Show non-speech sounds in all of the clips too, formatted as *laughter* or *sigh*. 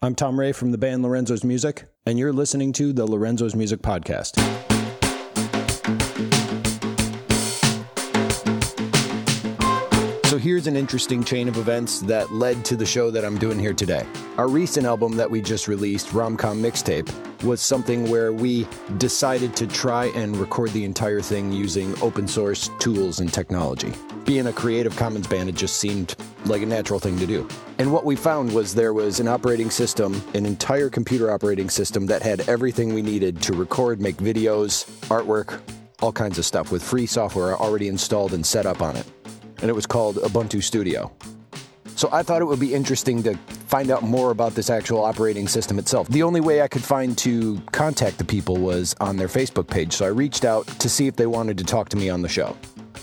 I'm Tom Ray from the band Lorenzo's Music, and you're listening to the Lorenzo's Music Podcast. So here's an interesting chain of events that led to the show that I'm doing here today. Our recent album that we just released, Romcom Mixtape, was something where we decided to try and record the entire thing using open source tools and technology. Being a Creative Commons band, it just seemed like a natural thing to do. And what we found was there was an operating system, an entire computer operating system that had everything we needed to record, make videos, artwork, all kinds of stuff with free software already installed and set up on it and it was called Ubuntu Studio. So I thought it would be interesting to find out more about this actual operating system itself. The only way I could find to contact the people was on their Facebook page, so I reached out to see if they wanted to talk to me on the show.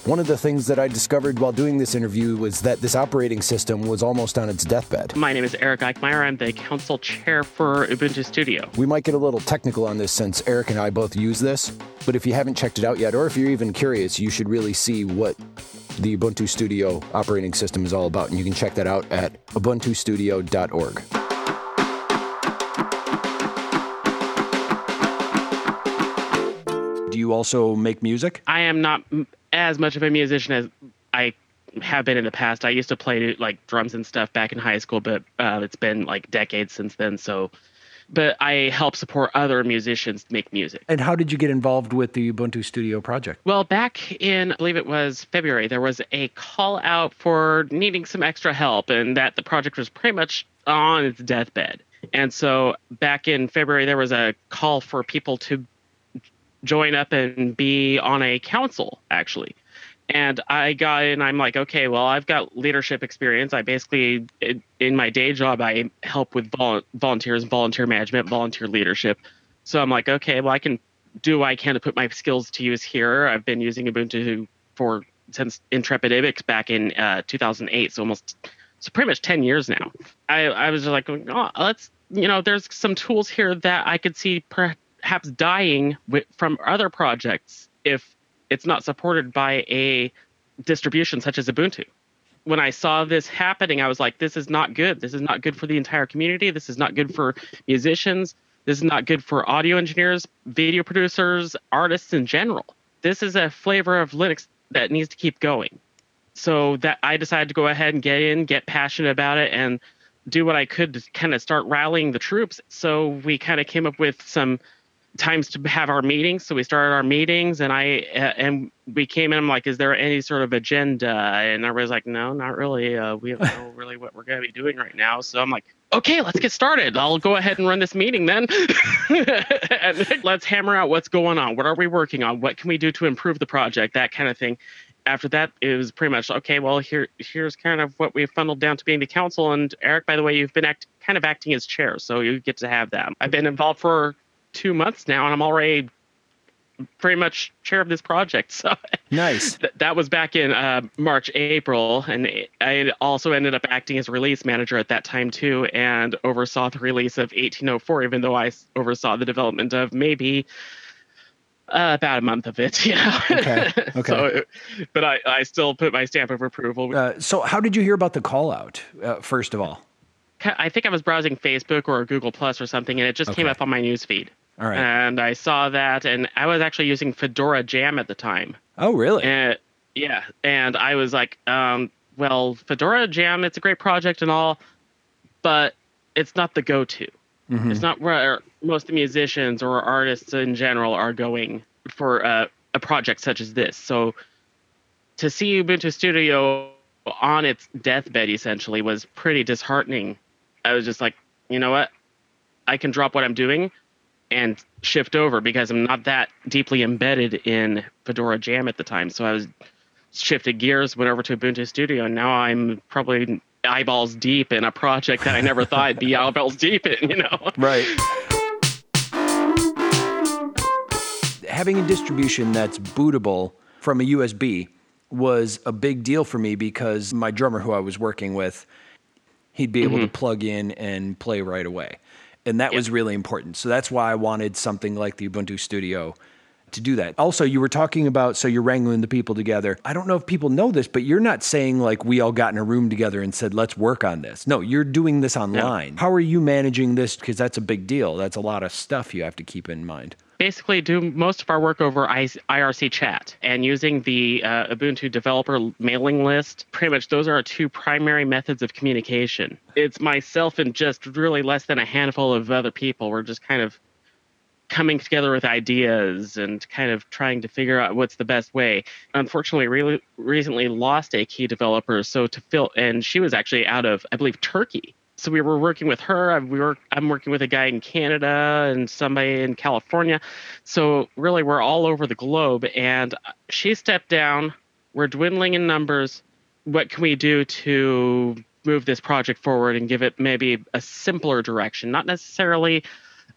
One of the things that I discovered while doing this interview was that this operating system was almost on its deathbed. My name is Eric Eickmeyer. I'm the council chair for Ubuntu Studio. We might get a little technical on this since Eric and I both use this, but if you haven't checked it out yet, or if you're even curious, you should really see what the Ubuntu Studio operating system is all about. And you can check that out at ubuntustudio.org. Do you also make music? I am not as much of a musician as I have been in the past. I used to play like drums and stuff back in high school, but uh, it's been like decades since then. So but I help support other musicians make music. And how did you get involved with the Ubuntu Studio project? Well, back in, I believe it was February, there was a call out for needing some extra help, and that the project was pretty much on its deathbed. And so back in February, there was a call for people to join up and be on a council, actually and I got in. I'm like, okay, well, I've got leadership experience. I basically, in my day job, I help with vol- volunteers, volunteer management, volunteer leadership. So I'm like, okay, well, I can do what I can to put my skills to use here. I've been using Ubuntu for since Intrepid Ibex back in uh, 2008, so almost, so pretty much 10 years now. I, I was just like, oh, let's, you know, there's some tools here that I could see perhaps dying with, from other projects if it's not supported by a distribution such as Ubuntu. When I saw this happening, I was like, this is not good. This is not good for the entire community. This is not good for musicians. This is not good for audio engineers, video producers, artists in general. This is a flavor of Linux that needs to keep going. So that I decided to go ahead and get in, get passionate about it, and do what I could to kind of start rallying the troops. So we kind of came up with some times to have our meetings. So we started our meetings, and I uh, and we came in. I'm like, is there any sort of agenda? And everybody's like, no, not really. Uh, we don't know *laughs* really what we're going to be doing right now. So I'm like, okay, let's get started. I'll go ahead and run this meeting then, *laughs* and let's hammer out what's going on. What are we working on? What can we do to improve the project? That kind of thing. After that, it was pretty much okay. Well, here, here's kind of what we funneled down to being the council. And Eric, by the way, you've been act, kind of acting as chair, so you get to have that. I've been involved for two months now, and I'm already pretty much chair of this project. *laughs* So nice. Th- that was back in uh, March, April, and I also ended up acting as release manager at that time too, and oversaw the release of 1804. Even though I oversaw the development of maybe uh, about a month of it, *laughs* you know. Okay. *laughs* Okay. so, but I, I still put my stamp of approval. Uh, so, how did you hear about the call out? Uh, first of all, I think I was browsing Facebook or Google Plus or something, and it just okay. came up on my news feed. All right. And I saw that, and I was actually using Fedora Jam at the time. Oh, really? And, yeah. And I was like, um, well, Fedora Jam, it's a great project and all, but it's not the go to. Mm-hmm. It's not where most musicians or artists in general are going for uh, a project such as this. So to see Ubuntu Studio on its deathbed essentially was pretty disheartening. I was just like, you know what? I can drop what I'm doing and shift over because I'm not that deeply embedded in Fedora Jam at the time. So I was shifted gears, went over to Ubuntu Studio, and now I'm probably eyeballs deep in a project that I never *laughs* thought I'd be eyeballs deep in, you know? Right. Having a distribution that's bootable from a USB was a big deal for me because my drummer who I was working with, he'd be able mm-hmm. to plug in and play right away and that yep. was really important. So that's why I wanted something like the Ubuntu Studio to do that. Also, you were talking about so you're wrangling the people together. I don't know if people know this, but you're not saying like we all got in a room together and said, let's work on this. No, you're doing this online. How are you managing this? Because that's a big deal. That's a lot of stuff you have to keep in mind basically do most of our work over IRC chat and using the uh, Ubuntu developer mailing list. Pretty much those are our two primary methods of communication. It's myself and just really less than a handful of other people. We're just kind of coming together with ideas and kind of trying to figure out what's the best way. Unfortunately, really recently lost a key developer, so to fill, and she was actually out of, I believe, Turkey. So we were working with her. We were, I'm working with a guy in Canada and somebody in California. So really, we're all over the globe. And she stepped down. We're dwindling in numbers. What can we do to move this project forward and give it maybe a simpler direction? Not necessarily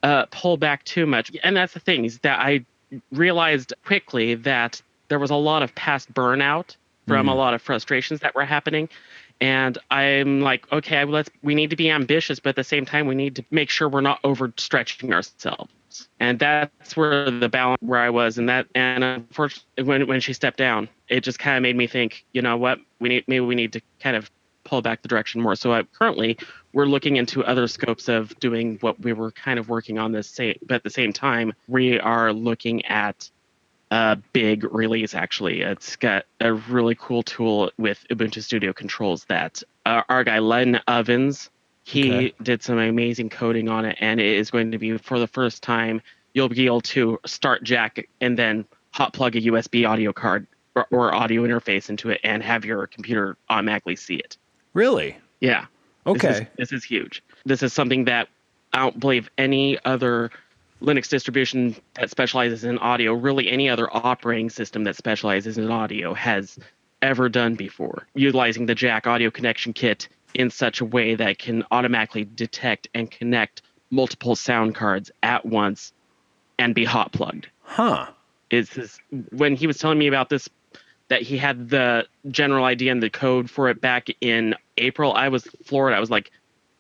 uh, pull back too much. And that's the thing is that I realized quickly that there was a lot of past burnout from mm. a lot of frustrations that were happening. And I'm like, okay, let's we need to be ambitious, but at the same time, we need to make sure we're not overstretching ourselves. And that's where the balance where I was, and that and unfortunately, when when she stepped down, it just kind of made me think, you know what, we need maybe we need to kind of pull back the direction more. So I, currently, we're looking into other scopes of doing what we were kind of working on this same, but at the same time, we are looking at a big release. Actually, it's got a really cool tool with Ubuntu Studio controls that uh, our guy Len Ovens he okay. did some amazing coding on it, and it is going to be for the first time you'll be able to start Jack and then hot plug a USB audio card or, or audio interface into it and have your computer automatically see it. Really? Yeah. Okay. This is, this is huge. This is something that I don't believe any other Linux distribution that specializes in audio, really any other operating system that specializes in audio, has ever done before. Utilizing the Jack audio connection kit in such a way that it can automatically detect and connect multiple sound cards at once and be hot plugged. Huh. Is this when he was telling me about this that he had the general idea and the code for it back in April, I was floored. I was like,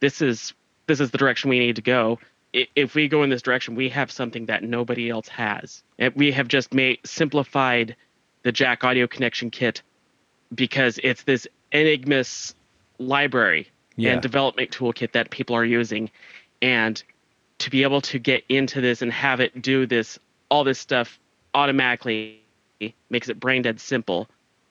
this is this is the direction we need to go. If we go in this direction, we have something that nobody else has. We have just made simplified the Jack Audio Connection Kit because it's this Enigmas library yeah. and development toolkit that people are using, and to be able to get into this and have it do this all this stuff automatically makes it brain dead simple,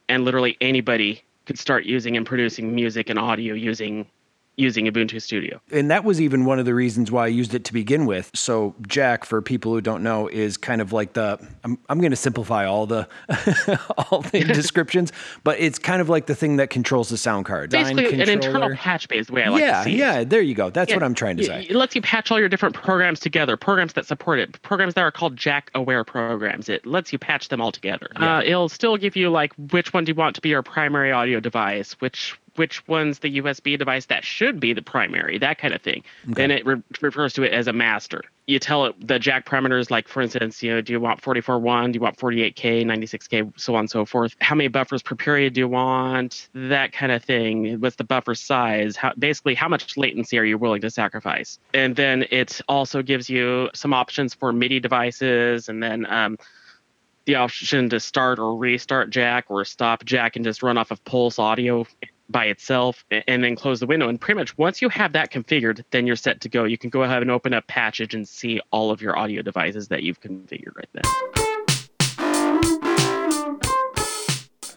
and literally anybody could start using and producing music and audio using using Ubuntu Studio. And that was even one of the reasons why I used it to begin with. So Jack, for people who don't know, is kind of like the I'm I'm going to simplify all the *laughs* all the *laughs* descriptions, but it's kind of like the thing that controls the sound card. Basically, an internal patch based way. I like yeah, yeah. There you go. That's yeah, what I'm trying to say. It lets you patch all your different programs together, programs that support it, programs that are called Jack aware programs. It lets you patch them all together. Yeah. Uh, it'll still give you like which one do you want to be your primary audio device, which which one's the USB device that should be the primary, that kind of thing. Okay. And it re- refers to it as a master. You tell it the jack parameters, like for instance, you know, do you want 44.1, do you want 48K, 96K, so on and so forth. How many buffers per period do you want? That kind of thing. What's the buffer size? How basically how much latency are you willing to sacrifice? And then it also gives you some options for MIDI devices, and then um, the option to start or restart Jack or stop Jack and just run off of Pulse audio by itself and then close the window. And pretty much once you have that configured, then you're set to go. You can go ahead and open up Patchage and see all of your audio devices that you've configured right then.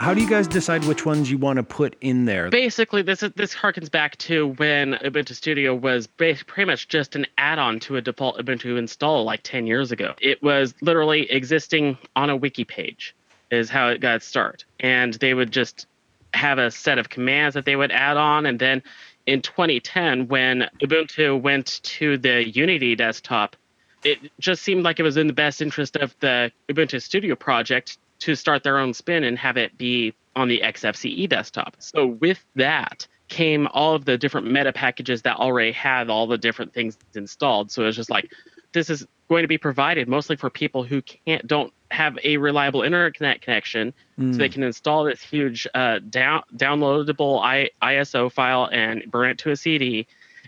How do you guys decide which ones you want to put in there? Basically, this is, this harkens back to when Ubuntu Studio was pretty much just an add-on to a default Ubuntu install like 10 years ago. It was literally existing on a wiki page is how it got started. And they would just have a set of commands that they would add on. And then in 2010, when Ubuntu went to the Unity desktop, it just seemed like it was in the best interest of the Ubuntu Studio project to start their own spin and have it be on the XFCE desktop. So with that came all of the different meta packages that already had all the different things installed. So it was just like, this is going to be provided mostly for people who can't don't have a reliable internet connection, mm. so they hmm. can install this huge uh, down downloadable I, ISO file and burn it to a CD,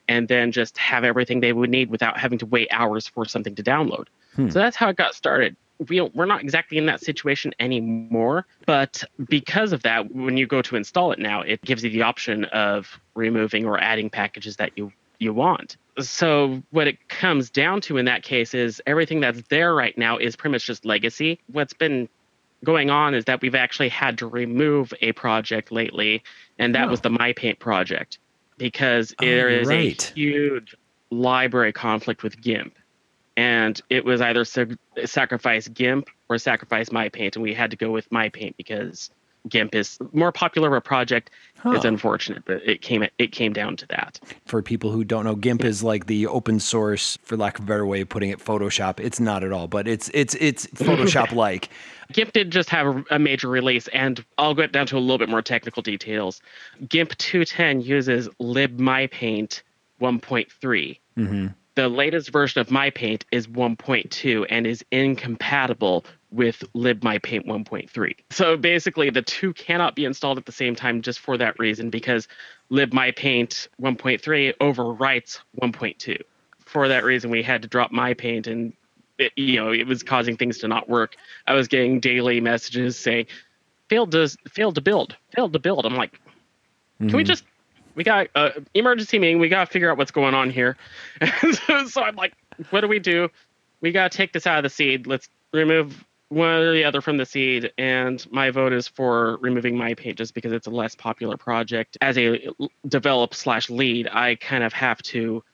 and then just have everything they would need without having to wait hours for something to download. Hmm. So that's how it got started. we we're not exactly in that situation anymore. But because of that, when you go to install it now, it gives you the option of removing or adding packages that you you want. So what it comes down to in that case is everything that's there right now is pretty much just legacy. What's been going on is that we've actually had to remove a project lately, and that oh. was the MyPaint project because oh, there is right. a huge library conflict with GIMP and it was either sacrifice GIMP or sacrifice MyPaint, and we had to go with MyPaint because GIMP is more popular of a project. Huh. It's unfortunate, but it came it came down to that. For people who don't know, GIMP yeah. is like the open source, for lack of a better way of putting it, Photoshop. It's not at all, but it's it's it's *laughs* Photoshop like. GIMP did just have a major release, and I'll get down to a little bit more technical details. GIMP 210 uses libmypaint 1.3. Mm-hmm the latest version of MyPaint is 1.2 and is incompatible with libmypaint 1.3. So basically, the two cannot be installed at the same time just for that reason because libmypaint 1.3 overwrites 1.2. For that reason, we had to drop MyPaint and it, you know it was causing things to not work. I was getting daily messages saying failed to failed to build, failed to build. I'm like, can mm-hmm. we just we got uh, emergency meeting. We got to figure out what's going on here. *laughs* so, so I'm like, what do we do? We got to take this out of the seed. Let's remove one or the other from the seed. And my vote is for removing MyPaint just because it's a less popular project. As a develop slash lead, I kind of have to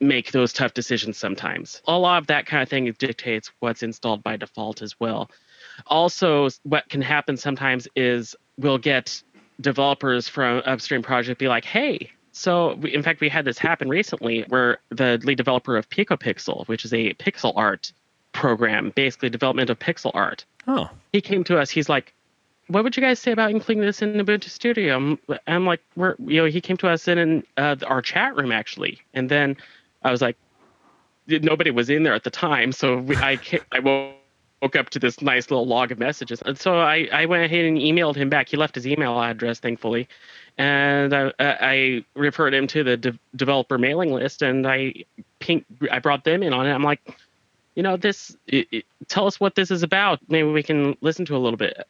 make those tough decisions sometimes. A lot of that kind of thing dictates what's installed by default as well. Also, what can happen sometimes is we'll get developers from upstream project be like, hey, so we, in fact, we had this happen recently where the lead developer of PikoPixel, which is a pixel art program, basically development of pixel art. Oh. He came to us. He's like, what would you guys say about including this in Ubuntu Studio? I'm, I'm like, we're, you know, he came to us in, in uh, our chat room actually, and then I was like, nobody was in there at the time, so we, I I woke woke up to this nice little log of messages. And so I, I went ahead and emailed him back. He left his email address, thankfully. And I, I referred him to the de- developer mailing list and I pink, I brought them in on it. I'm like, you know, this, it, it, tell us what this is about. Maybe we can listen to a little bit.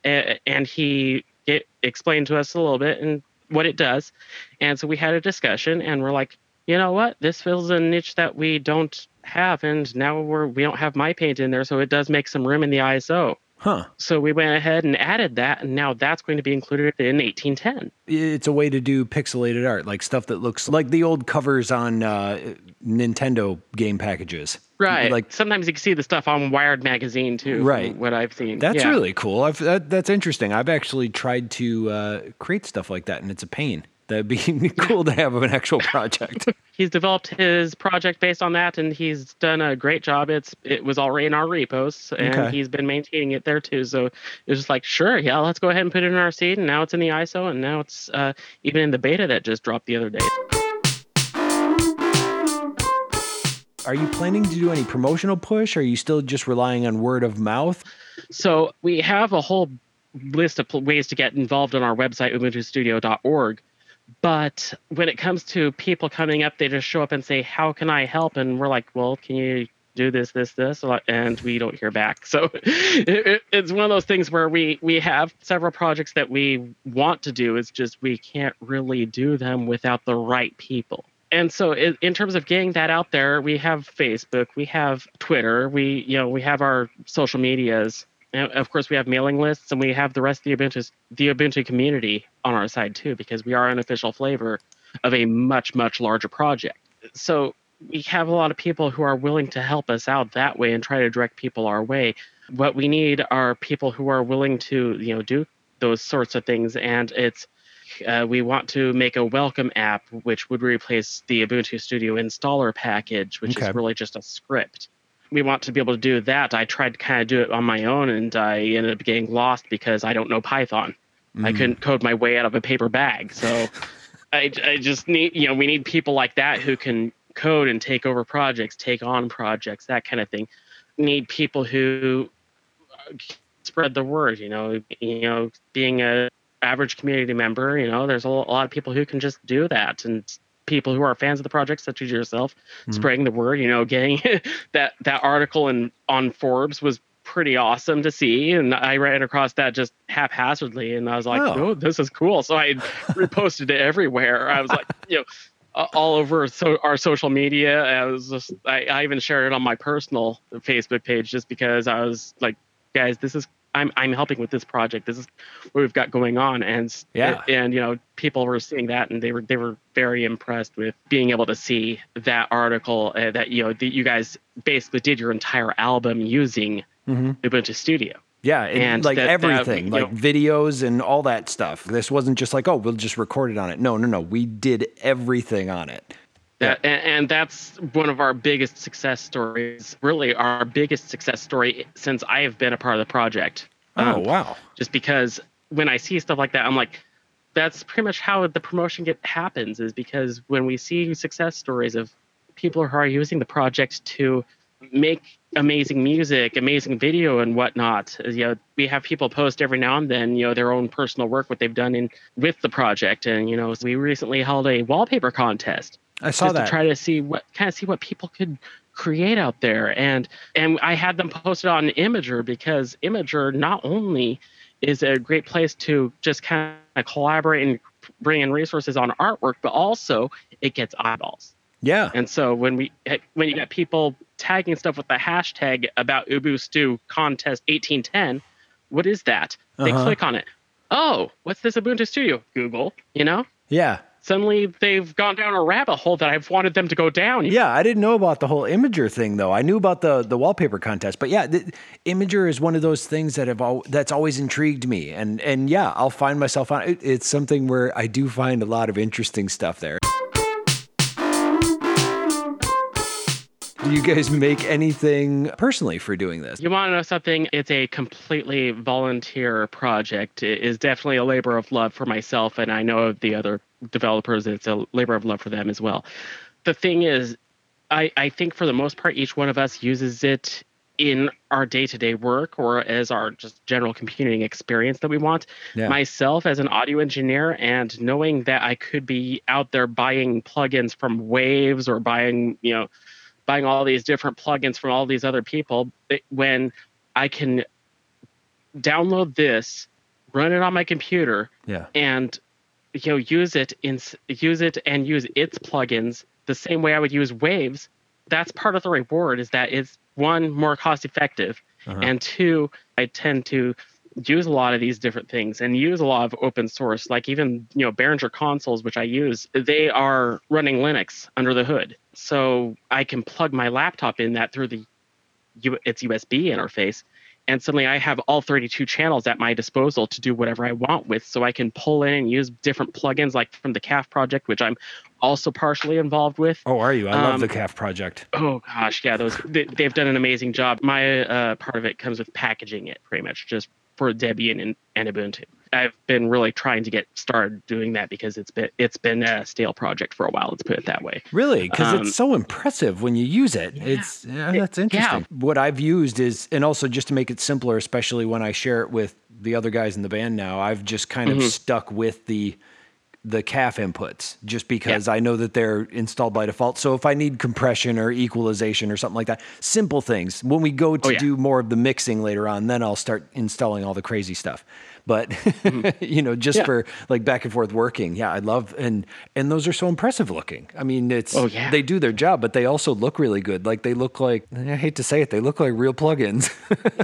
And he it, explained to us a little bit and what it does. And so we had a discussion and we're like, you know what? This fills a niche that we don't have, and now we're we don't have my paint in there, so it does make some room in the ISO. Huh. So we went ahead and added that, and now that's going to be included in 1810. It's a way to do pixelated art, like stuff that looks like the old covers on uh, Nintendo game packages. Right. Like sometimes you can see the stuff on Wired magazine too. Right. What I've seen. That's yeah. really cool. I've, that, that's interesting. I've actually tried to uh, create stuff like that, and it's a pain. That'd be *laughs* cool to have an actual project. *laughs* he's developed his project based on that, and he's done a great job. It's it was already in our repos, and okay. he's been maintaining it there too. So it was just like, sure, yeah, let's go ahead and put it in our seed, and now it's in the ISO, and now it's uh, even in the beta that just dropped the other day. Are you planning to do any promotional push? Or are you still just relying on word of mouth? So we have a whole list of ways to get involved on our website, ubuntustudio.org. But when it comes to people coming up, they just show up and say, "How can I help?" And we're like, "Well, can you do this, this, this?" And we don't hear back. *laughs* So it, it's one of those things where we we have several projects that we want to do. It's just we can't really do them without the right people. And so, in terms of getting that out there, we have Facebook, we have Twitter, we you know we have our social medias and of course, we have mailing lists and we have the rest of the Ubuntu, the Ubuntu community on our side too, because we are an official flavor of a much, much larger project. So we have a lot of people who are willing to help us out that way and try to direct people our way. What we need are people who are willing to, you know, do those sorts of things. And it's uh, we want to make a welcome app which would replace the Ubuntu Studio installer package, which okay. is really just a script we want to be able to do that. I tried to kind of do it on my own, and I ended up getting lost because I don't know Python. Mm. I couldn't code my way out of a paper bag. So *laughs* I, I just need, you know, we need people like that who can code and take over projects, take on projects, that kind of thing. Need people who spread the word. You know, you know, being a average community member, you know, there's a lot of people who can just do that and people who are fans of the project, such as yourself, mm-hmm. spreading the word. You know, getting *laughs* that that article in on Forbes was pretty awesome to see. And I ran across that just haphazardly, and I was like, Oh. "Oh, this is cool!" So I *laughs* reposted it everywhere. I was like, you know, a- all over so our social media. I was just, I, I even shared it on my personal Facebook page just because I was like, guys, this is. I'm I'm helping with this project. This is what we've got going on, and Yeah. and you know people were seeing that, and they were they were very impressed with being able to see that article uh, that you know that you guys basically did your entire album using Mhm. Ubuntu Studio. Yeah, and, And like that- that, everything, you like know- videos and all that stuff. This wasn't just like, oh, we'll just record it on it. No, no, no. We did everything on it. That, and, and that's one of our biggest success stories. Really, our biggest success story since I have been a part of the project. Oh, Um, wow. just because when I see stuff like that, I'm like, that's pretty much how the promotion get happens. Is because when we see success stories of people who are using the project to make amazing music, amazing video, and whatnot. You know, we have people post every now and then, you know, their own personal work, what they've done in with the project, and you know, we recently held a wallpaper contest I saw just that. to try to see what kind of see what people could create out there and and i had them posted on Imgur because Imgur not only is a great place to just kind of collaborate and bring in resources on artwork but also it gets eyeballs yeah. and so when we when you get people tagging stuff with the hashtag about ubuntu contest 1810 what is that they Uh-huh. click on it oh what's this ubuntu studio google you know Yeah. Suddenly they've gone down a rabbit hole that I've wanted them to go down. Yeah, I didn't know about the whole Imgur thing though. I knew about the the wallpaper contest, but yeah, the, Imgur is one of those things that have al- that's always intrigued me, and and yeah, I'll find myself on it. It's something where I do find a lot of interesting stuff there. Do you guys make anything personally for doing this? You want to know something? It's a completely volunteer project. It is definitely a labor of love for myself, and I know of the other developers, it's a labor of love for them as well. The thing is, I, I think for the most part, each one of us uses it in our day-to-day work or as our just general computing experience that we want. Yeah. Myself as an audio engineer and knowing that I could be out there buying plugins from Waves or buying, you know, buying all these different plugins from all these other people when I can download this, run it on my computer, Yeah. and you know use it in use it and use its plugins the same way I would use Waves. That's part of the reward is that it's one more cost effective, Uh-huh. and two, I tend to use a lot of these different things and use a lot of open source like even you know behringer consoles which i use they are running linux under the hood so i can plug my laptop in that through the U- its usb interface and suddenly i have all 32 channels at my disposal to do whatever i want with so i can pull in and use different plugins like from the calf project which i'm also partially involved with Oh, are you? I love Um, the calf project. Oh gosh, yeah, those they, they've done an amazing job. My uh, part of it comes with packaging it, pretty much just for Debian and, and Ubuntu. I've been really trying to get started doing that because it's been it's been a stale project for a while. Let's put it that way. Really? Because Um, it's so impressive when you use it. It's yeah, that's interesting. What I've used is, and also just to make it simpler, especially when I share it with the other guys in the band now, I've just kind Mm-hmm. of stuck with the the Calf inputs just because I know that they're installed by default. So if I need compression or equalization or something like that, simple things. When we go to Oh, yeah. do more of the mixing later on, then I'll start installing all the crazy stuff. But *laughs* you know, just Mm-hmm. Yeah. for like back and forth working, yeah, I love and and those are so impressive looking. I mean, it's Oh, yeah. they do their job, but they also look really good. Like they look like I hate to say it, they look like real plugins.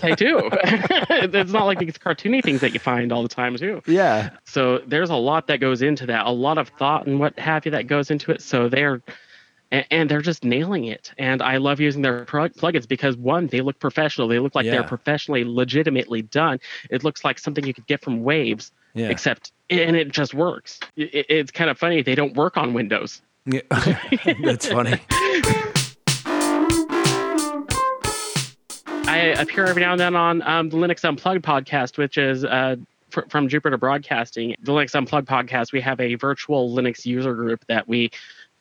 *laughs* I do. *laughs* it's not like these cartoony things that you find all the time too. yeah, So there's a lot that goes into that, a lot of thought and what have you that goes into it. So they're and, and they're just nailing it. And I love using their pro- plugins because one, they look professional. They look like Yeah. they're professionally, legitimately done. It looks like something you could get from Waves, Yeah. except and it just works. It, it's kind of funny. They don't work on Windows. yeah. *laughs* that's funny. *laughs* I appear every now and then on um, the Linux Unplugged podcast, which is uh, fr- from Jupiter Broadcasting. The Linux Unplugged podcast, we have a virtual Linux user group that we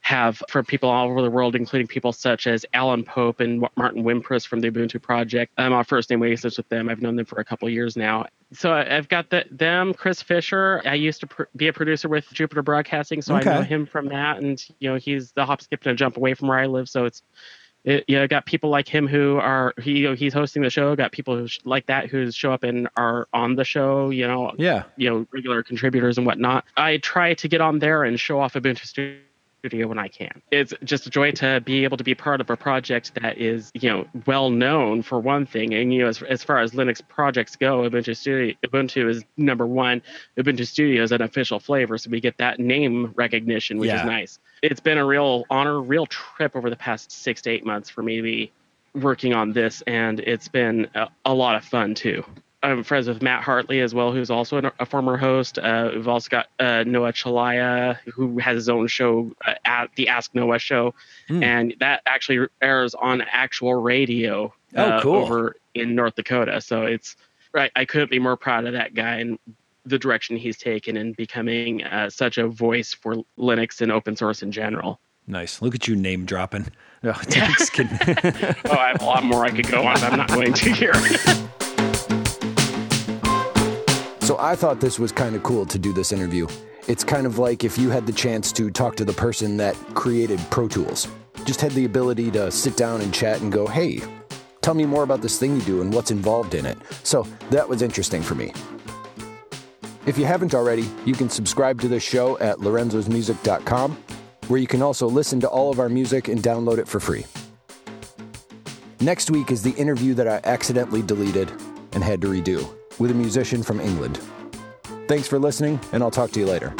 have for people all over the world, including people such as Alan Pope and Martin Wimpress from the Ubuntu project. I'm on first name basis with them. I've known them for a couple of years now. So I've got the, them, Chris Fisher. I used to pr- be a producer with Jupiter Broadcasting, so Okay. I know him from that. And you know, he's the hop, skip, and a jump away from where I live, so it's it, you know, got people like him who are he you know, he's hosting the show. Got people who sh- like that who show up and are on the show. You know, Yeah. you know, regular contributors and whatnot. I try to get on there and show off Ubuntu Studio when I can. It's just a joy to be able to be part of a project that is, you know, well known for one thing. And you know, as, as far as Linux projects go, Ubuntu Studio Ubuntu is number one. Ubuntu Studio is an official flavor, so we get that name recognition, which Yeah. is nice. It's been a real honor, real trip over the past six to eight months for me to be working on this, and it's been a, a lot of fun too. I'm friends with Matt Hartley as well, who's also an, a former host. Uh, we've also got uh, Noah Chelliah, who has his own show uh, at the Ask Noah Show, Hmm. and that actually airs on actual radio Oh, uh, cool. over in North Dakota. So it's right. I couldn't be more proud of that guy and the direction he's taken in becoming uh, such a voice for Linux and open source in general. Nice. Look at you name dropping. Oh, *laughs* thanks. Oh, I have a lot more I could go on, I'm not going to here. *laughs* So I thought this was kind of cool to do this interview. It's kind of like if you had the chance to talk to the person that created Pro Tools. Just had the ability to sit down and chat and go, hey, tell me more about this thing you do and what's involved in it. So that was interesting for me. If you haven't already, you can subscribe to this show at lorenzosmusic.com, where you can also listen to all of our music and download it for free. Next week is the interview that I accidentally deleted and had to redo with a musician from England. Thanks for listening, and I'll talk to you later.